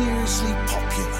seriously popular.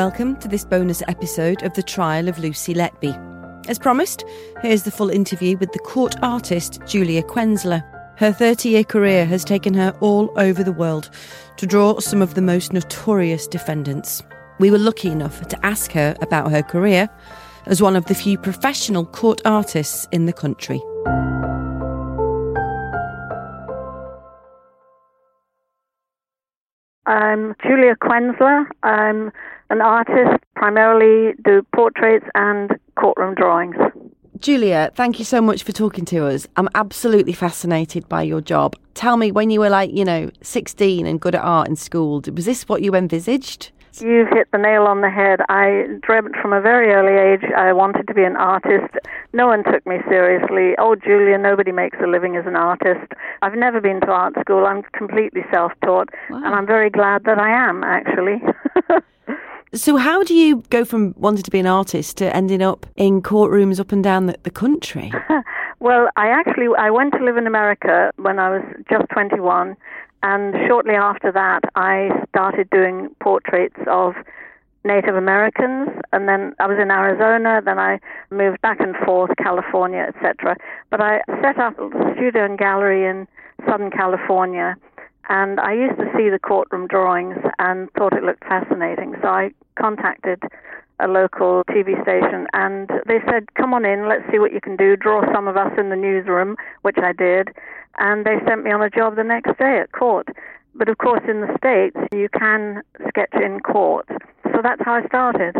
Welcome to this bonus episode of the trial of Lucy Letby. As promised, here's the full interview with the court artist Julia Quenzler. Her 30 year career has taken her all over the world to draw some of the most notorious defendants. We were lucky enough to ask her about her career as one of the few professional court artists in the country. I'm Julia Quenzler. I'm an artist, primarily do portraits and courtroom drawings. Julia, thank you so much for talking to us. I'm absolutely fascinated by your job. Tell me, when you were like, you know, 16 and good at art in school, was this what you envisaged? You've hit the nail on the head. I dreamt from a very early age I wanted to be an artist. No one took me seriously. Oh, Julia, nobody makes a living as an artist. I've never been to art school. I'm completely self taught, wow. and I'm very glad that I am, actually. So, how do you go from wanting to be an artist to ending up in courtrooms up and down the, the country? well, I actually I went to live in America when I was just 21, and shortly after that, I started doing portraits of Native Americans, and then I was in Arizona. Then I moved back and forth, California, etc. But I set up a studio and gallery in Southern California and I used to see the courtroom drawings and thought it looked fascinating. So I contacted a local TV station and they said, Come on in, let's see what you can do. Draw some of us in the newsroom, which I did. And they sent me on a job the next day at court. But of course, in the States, you can sketch in court. So that's how I started.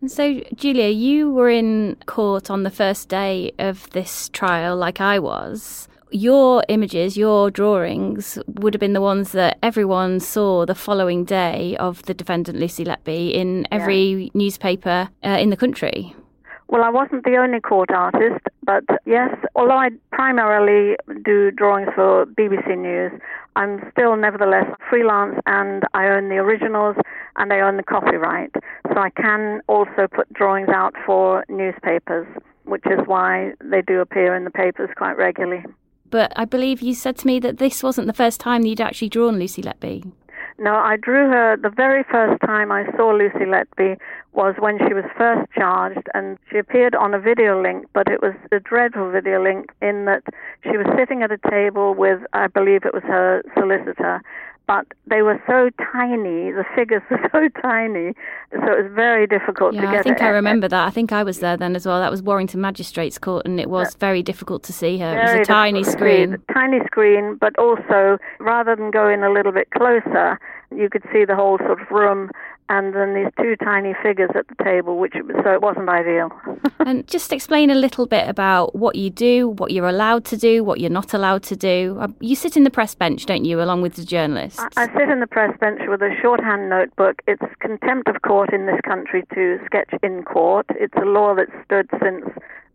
And so, Julia, you were in court on the first day of this trial, like I was your images, your drawings would have been the ones that everyone saw the following day of the defendant Lucy Letby in every yeah. newspaper uh, in the country. Well, I wasn't the only court artist, but yes, although I primarily do drawings for BBC News, I'm still nevertheless freelance and I own the originals and I own the copyright. So I can also put drawings out for newspapers, which is why they do appear in the papers quite regularly. But I believe you said to me that this wasn't the first time that you'd actually drawn Lucy Letby. No, I drew her the very first time I saw Lucy Letby was when she was first charged, and she appeared on a video link, but it was a dreadful video link in that she was sitting at a table with, I believe it was her solicitor, but they were so tiny. The figures were so tiny, so it was very difficult yeah, to get. I think. I remember that. I think I was there then as well. That was Warrington Magistrates Court, and it was very difficult to see her. It was a tiny screen. Tiny screen, but also rather than go in a little bit closer, you could see the whole sort of room and then these two tiny figures at the table, which so it wasn't ideal. and just explain a little bit about what you do, what you're allowed to do, what you're not allowed to do. Uh, you sit in the press bench, don't you, along with the journalists? I, I sit in the press bench with a shorthand notebook. It's contempt of court in this country to sketch in court. It's a law that's stood since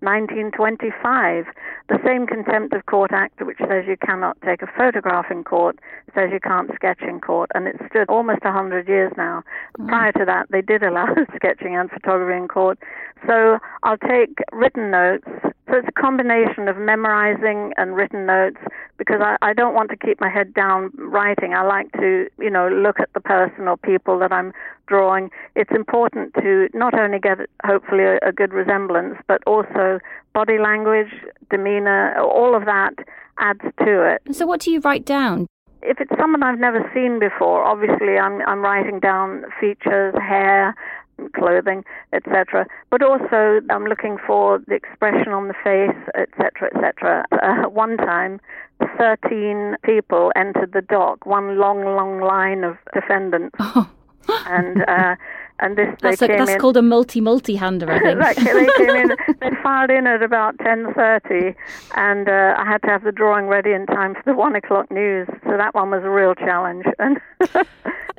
1925. The same Contempt of Court Act, which says you cannot take a photograph in court, says you can't sketch in court, and it's stood almost 100 years now. Mm. Prior to that, they did allow sketching and photography in court. So I'll take written notes. So it's a combination of memorizing and written notes because I, I don't want to keep my head down writing. I like to, you know, look at the person or people that I'm drawing. It's important to not only get hopefully a, a good resemblance, but also body language, demeanor, all of that adds to it. So what do you write down? If it's someone I've never seen before, obviously I'm I'm writing down features, hair, clothing, etc. But also, I'm looking for the expression on the face, etc., etc. Uh, one time, 13 people entered the dock, one long, long line of defendants. Oh. and uh, and this that's, they a, came that's in, called a multi multi hander, I think. right, they came in. They filed in at about ten thirty, and uh, I had to have the drawing ready in time for the one o'clock news. So that one was a real challenge. And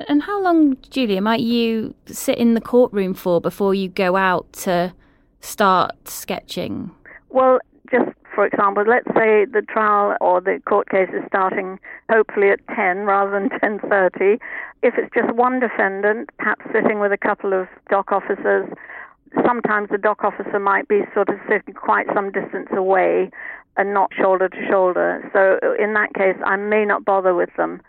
and how long, Julia, might you sit in the courtroom for before you go out to start sketching? Well, just for example, let's say the trial or the court case is starting hopefully at 10 rather than 10:30. If it's just one defendant, perhaps sitting with a couple of dock officers, sometimes the dock officer might be sort of sitting quite some distance away and not shoulder to shoulder. So in that case, I may not bother with them.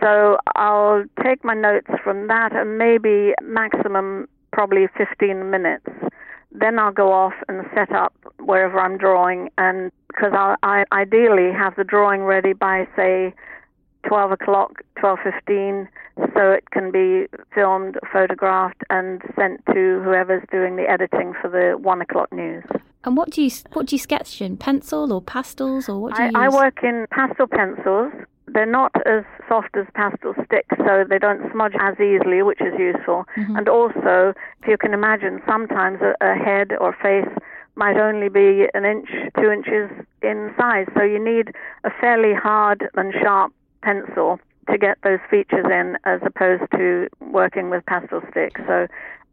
So I'll take my notes from that and maybe maximum probably 15 minutes. Then I'll go off and set up wherever I'm drawing, and because I ideally have the drawing ready by say 12 o'clock, 12:15, so it can be filmed, photographed, and sent to whoever's doing the editing for the one o'clock news. And what do you what do you sketch in pencil or pastels or what do you I, use? I work in pastel pencils. They're not as soft as pastel sticks, so they don't smudge as easily, which is useful. Mm-hmm. And also, if you can imagine, sometimes a, a head or face might only be an inch, two inches in size, so you need a fairly hard and sharp pencil to get those features in, as opposed to working with pastel sticks. So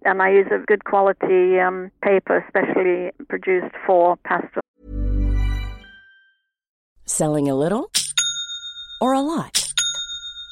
and I use a good quality um, paper, specially produced for pastel. Selling a little or a lot?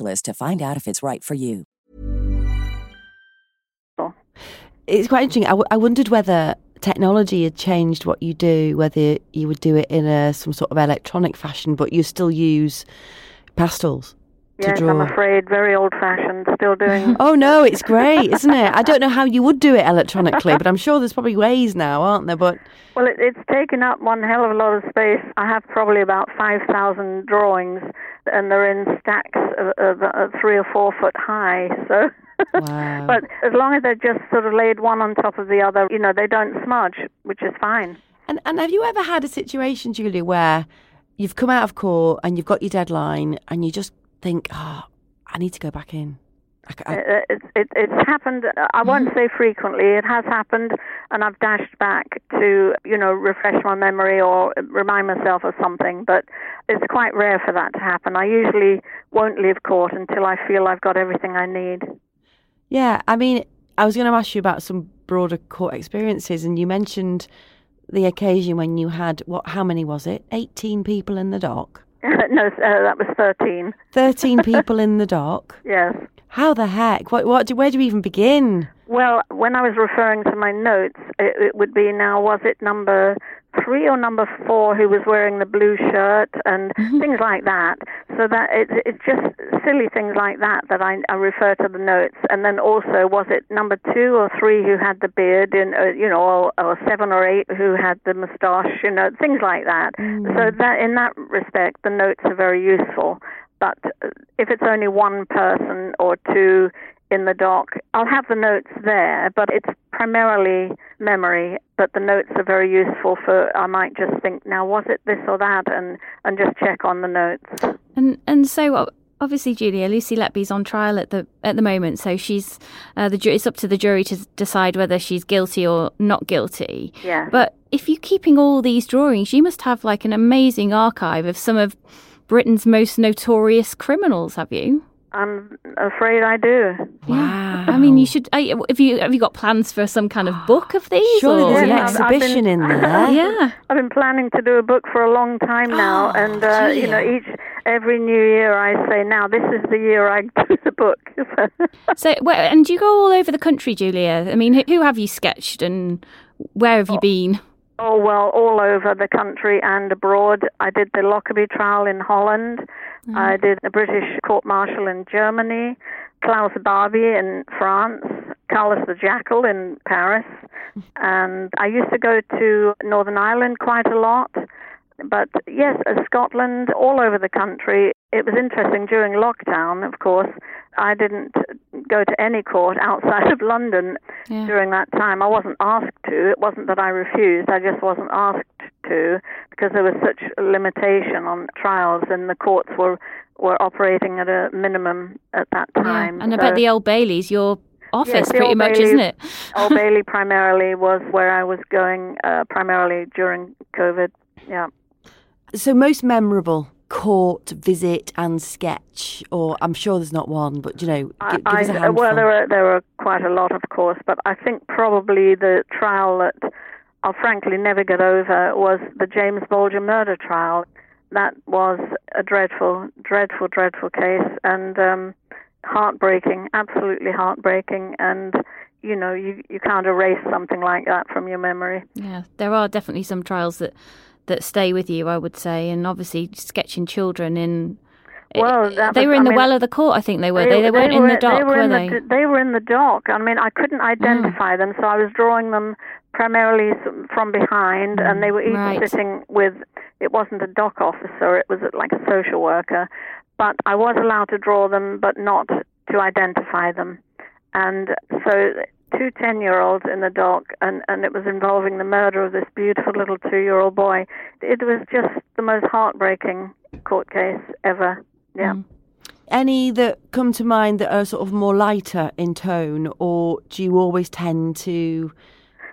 specialist to find out if it's right for you. It's quite interesting. I, w- I wondered whether technology had changed what you do, whether you would do it in a some sort of electronic fashion, but you still use pastels. Yes, draw. I'm afraid very old-fashioned. Still doing. Oh no, it's great, isn't it? I don't know how you would do it electronically, but I'm sure there's probably ways now, aren't there? But Well, it, it's taken up one hell of a lot of space. I have probably about 5,000 drawings, and they're in stacks of, of, of three or four foot high. So, Wow. but as long as they're just sort of laid one on top of the other, you know, they don't smudge, which is fine. And and have you ever had a situation, Julia, where you've come out of court and you've got your deadline and you just think, oh, I need to go back in. I, I- Uh, It's it, it's happened. uh, I won't say frequently. It has happened, and I've dashed back to you know refresh my memory or remind myself of something. But it's quite rare for that to happen. I usually won't leave court until I feel I've got everything I need. yeah, I mean, I was going to ask you about some broader court experiences, and you mentioned the occasion when you had what? How many was it? Eighteen people in the dock. no, uh, that was thirteen. Thirteen people in the dock. Yes. How the heck? What? What? Do, where do we even begin? Well, when I was referring to my notes, it, it would be now, was it number three or number four who was wearing the blue shirt and things like that. So that it, it's just silly things like that that I, I refer to the notes. And then also, was it number two or three who had the beard, in, uh, you know, or, or seven or eight who had the moustache, you know, things like that. So that in that respect, the notes are very useful. But if it's only one person or two in the dock. I'll have the notes there, but it's primarily memory. But the notes are very useful for. I might just think, now was it this or that, and and just check on the notes. And and so obviously, Julia Lucy Letby's on trial at the at the moment, so she's uh, the it's up to the jury to decide whether she's guilty or not guilty. Yeah. But if you're keeping all these drawings, you must have like an amazing archive of some of Britain's most notorious criminals, have you? I'm afraid I do. Wow. I mean, you should. I, have you have you got plans for some kind of book of these? Surely or- there's an Yeah, I've- I've exhibition been- in there. yeah. I've been planning to do a book for a long time now, and uh, you know, each every new year I say, now this is the year I do the book. So, where, and do you go all over the country, Julia? I mean, who, who have you sketched and where have you been? Oh, well, all over the country and abroad. I did the Lockerbie trial in Holland. I did the British court martial in Germany, Klaus Barbie in France, Carlos the Jackal in Paris. And I used to go to Northern Ireland quite a lot. But yes, uh, Scotland, all over the country. It was interesting during lockdown, of course. I didn't go to any court outside of London Yeah. during that time. I wasn't asked to. It wasn't that I refused. I just wasn't asked to because there was such a limitation on trials, and the courts were were operating at a minimum at that time. And I So- bet the Old Bailey's your office, Yes, pretty Old much, Bailey- isn't it? Old Bailey primarily was where I was going uh, primarily during COVID. Yeah. So most memorable court visit and sketch, or I'm sure there's not one, but you know, gi- I, give us a I- handful. well, there are there were quite a lot, of course, but I think probably the trial that I'll frankly never get over was the James Bulger murder trial. That was a dreadful, dreadful, dreadful case, and um, heartbreaking, absolutely heartbreaking, and you know, you you can't erase something like that from your memory. Yeah, there are definitely some trials that that stay with you, I would say, and obviously sketching children in. Eh, well, that eh, they was- were in I the mean, well of the court, I think they were. They, they, weren't in the dock, they were, were in they? The, they were in the dock. I mean, I couldn't Mm. identify them, so I was drawing them primarily from behind, and mm, they were each Right. sitting with. It wasn't a dock officer; it was uh, like a social worker. But I was allowed to draw them, but not to identify them. And so, two ten-year-olds in the dock, and and it was involving the murder of this beautiful little two-year-old boy. It was just the most heartbreaking court case ever. Yeah. Mm. Any that come to mind that are sort of more lighter in tone, or do you always tend to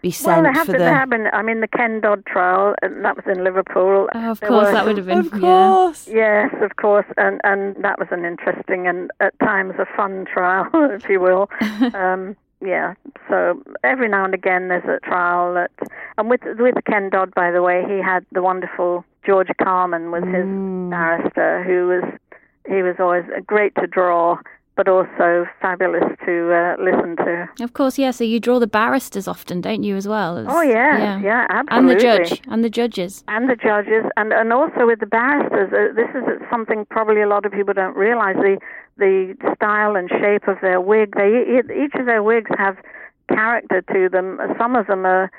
be Well, sent there have, for been, the? there have been. I mean, the Ken Dodd trial, and that was in Liverpool. Oh, of There course, were that would have been. of yeah. course. Yes, of course, and and that was an interesting and at times a fun trial, if you will. um, yeah. So every now and again, there's a trial that, and with with Ken Dodd, by the way, he had the wonderful George Carman was his Mm. barrister, who was he was always great to draw, but also fabulous to uh, listen to. Of course, yeah. So you draw the barristers often, don't you, as well? oh yeah, yeah, yeah, absolutely. And the judge and the judges and the judges, and and also with the barristers. Uh, this is something probably a lot of people don't realize the the style and shape of their wig. They each of their wigs have character to them. Some of them are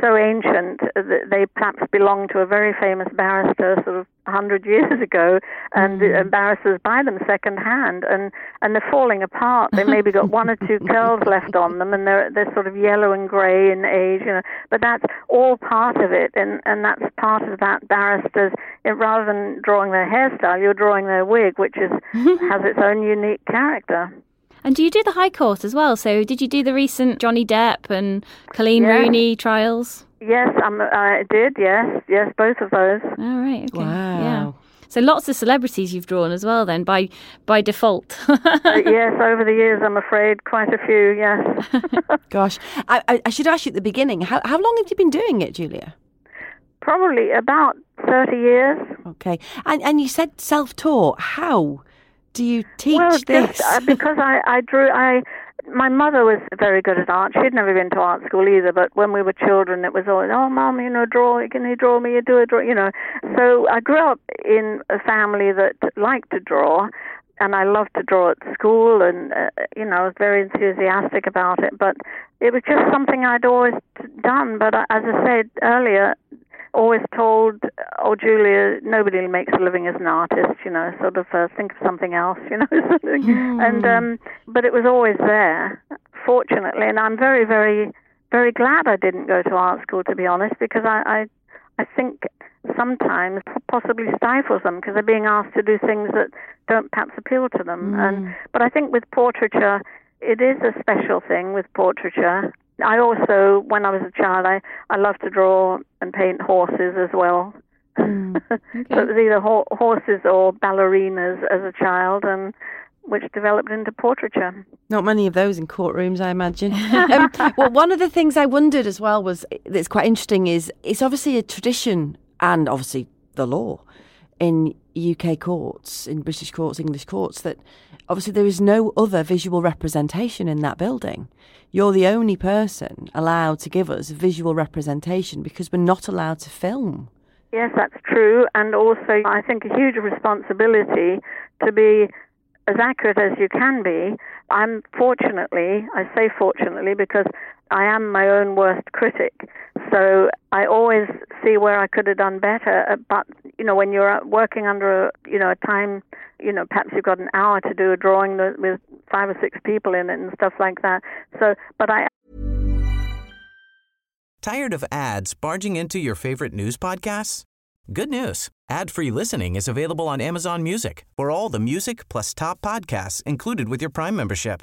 so ancient that they perhaps belong to a very famous barrister sort of 100 years ago, and mm. barristers buy them second hand, and, and they're falling apart. They maybe got one or two curls left on them, and they're, they're sort of yellow and grey in age, you know. But that's all part of it, and, and that's part of that barrister's, rather than drawing their hairstyle, you're drawing their wig, which is, has its own unique character. And do you do the High Court as well? So did you do the recent Johnny Depp and Coleen yes. Rooney trials? Yes, um, I did. Yes, yes, both of those. All right. Okay. Wow. Yeah. So lots of celebrities you've drawn as well, then by by default. uh, yes, over the years, I'm afraid quite a few. Yes. Gosh, I, I, should ask you at the beginning. How how long have you been doing it, Julia? Probably about thirty years. Okay, and and you said self taught. How? Do you teach well, this? Just, uh, because I, I drew, I my mother was very good at art. She'd never been to art school either, but when we were children, it was always, oh, mom, you know, draw, can you draw me? You do a draw, you know. So I grew up in a family that liked to draw, and I loved to draw at school, and uh, you know, I was very enthusiastic about it. But it was just something I'd always done. But uh, as I said earlier, always told, "Oh, Julia, nobody makes a living as an artist. You know, sort of uh, think of something else. You know, mm. and um, but it was always there, fortunately, and I'm very, very, very glad I didn't go to art school, to be honest, because I, I, I think sometimes possibly stifles them because they're being asked to do things that don't perhaps appeal to them. Mm. And but I think with portraiture, it is a special thing with portraiture I also, when I was a child, I, I loved to draw and paint horses as well. Mm, okay. so it was either ho- horses or ballerinas as a child, and which developed into portraiture. Not many of those in courtrooms, I imagine. um, well, one of the things I wondered as well was that's quite interesting is it's obviously a tradition and obviously the law in UK courts, in British courts, English courts, that obviously there is no other visual representation in that building. You're the only person allowed to give us a visual representation because we're not allowed to film. Yes, that's true. And also, I think a huge responsibility to be as accurate as you can be. I'm fortunately, I say fortunately because I am my own worst critic. So I always see where I could have done better. Uh, but you know, when you're working under a, you know a time, you know, perhaps you've got an hour to do a drawing with five or six people in it and stuff like that. So, but I. Tired of ads barging into your favorite news podcasts? Good news. Ad-free listening is available on Amazon Music for all the music plus top podcasts included with your Prime membership.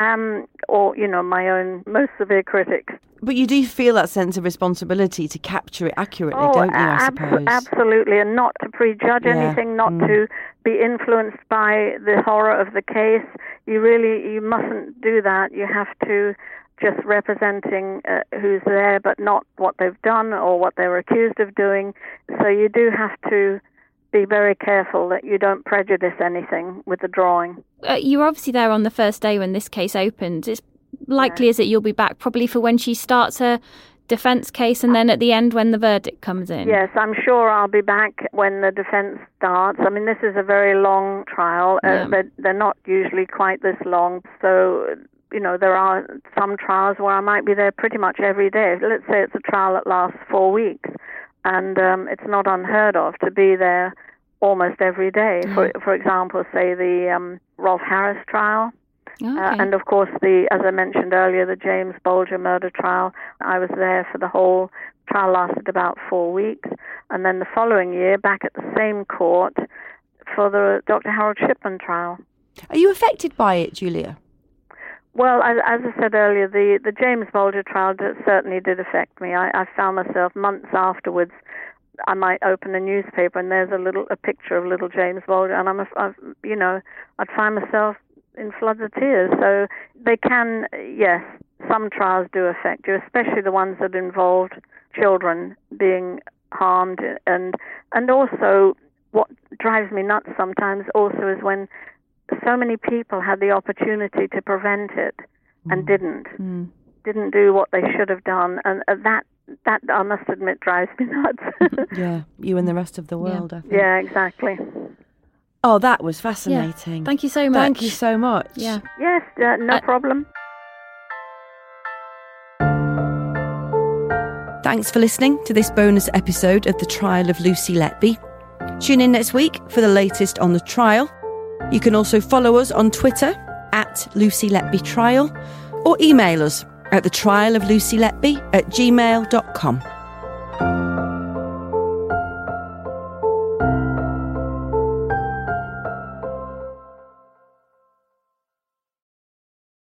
Um, or, you know, my own most severe critic. But you do feel that sense of responsibility to capture it accurately, oh, don't you, I ab- suppose? Absolutely, and not to prejudge yeah. anything, not mm. to be influenced by the horror of the case. You really, you mustn't do that. You have to just representing uh, who's there, but not what they've done or what they were accused of doing. So you do have to be very careful that you don't prejudice anything with the drawing. Uh, you were obviously there on the first day when this case opened. It's likely yeah. is that you'll be back probably for when she starts her defense case and then at the end when the verdict comes in. Yes, I'm sure I'll be back when the defense starts. I mean, this is a very long trial. Uh, yeah. Uh, they're, they're not usually quite this long. So you know, there are some trials where I might be there pretty much every day. Let's say it's a trial that lasts four weeks, and um, it's not unheard of to be there almost every day. Mm. For for example, say the um, Rolf Harris trial. Uh, okay. Uh, and of course, the as I mentioned earlier, the James Bulger murder trial. I was there for the whole trial. lasted about four weeks, and then the following year, back at the same court for the Dr. Harold Shipman trial. Are you affected by it, Julia? Well, as, I said earlier, the, the James Bulger trial certainly did affect me. I, I found myself months afterwards. I might open a newspaper and there's a little a picture of little James Bulger, and I'm, a, I've, you know, I'd find myself in floods of tears. So they can, yes, some trials do affect you, especially the ones that involved children being harmed, and and also what drives me nuts sometimes also is when so many people had the opportunity to prevent it and mm. didn't. Mm. Didn't do what they should have done, and uh, that that I must admit drives me nuts. yeah, you and the rest of the world. Yeah, I think. yeah exactly. Oh, that was fascinating. Yeah. Thank you so much. Thank you so much. Yeah. Yes, uh, no uh, problem. Thanks for listening to this bonus episode of the trial of Lucy Letby. Tune in next week for the latest on the trial. You can also follow us on Twitter at Lucy Letby Trial or email us at the trial of Lucy Letby at gmail.com.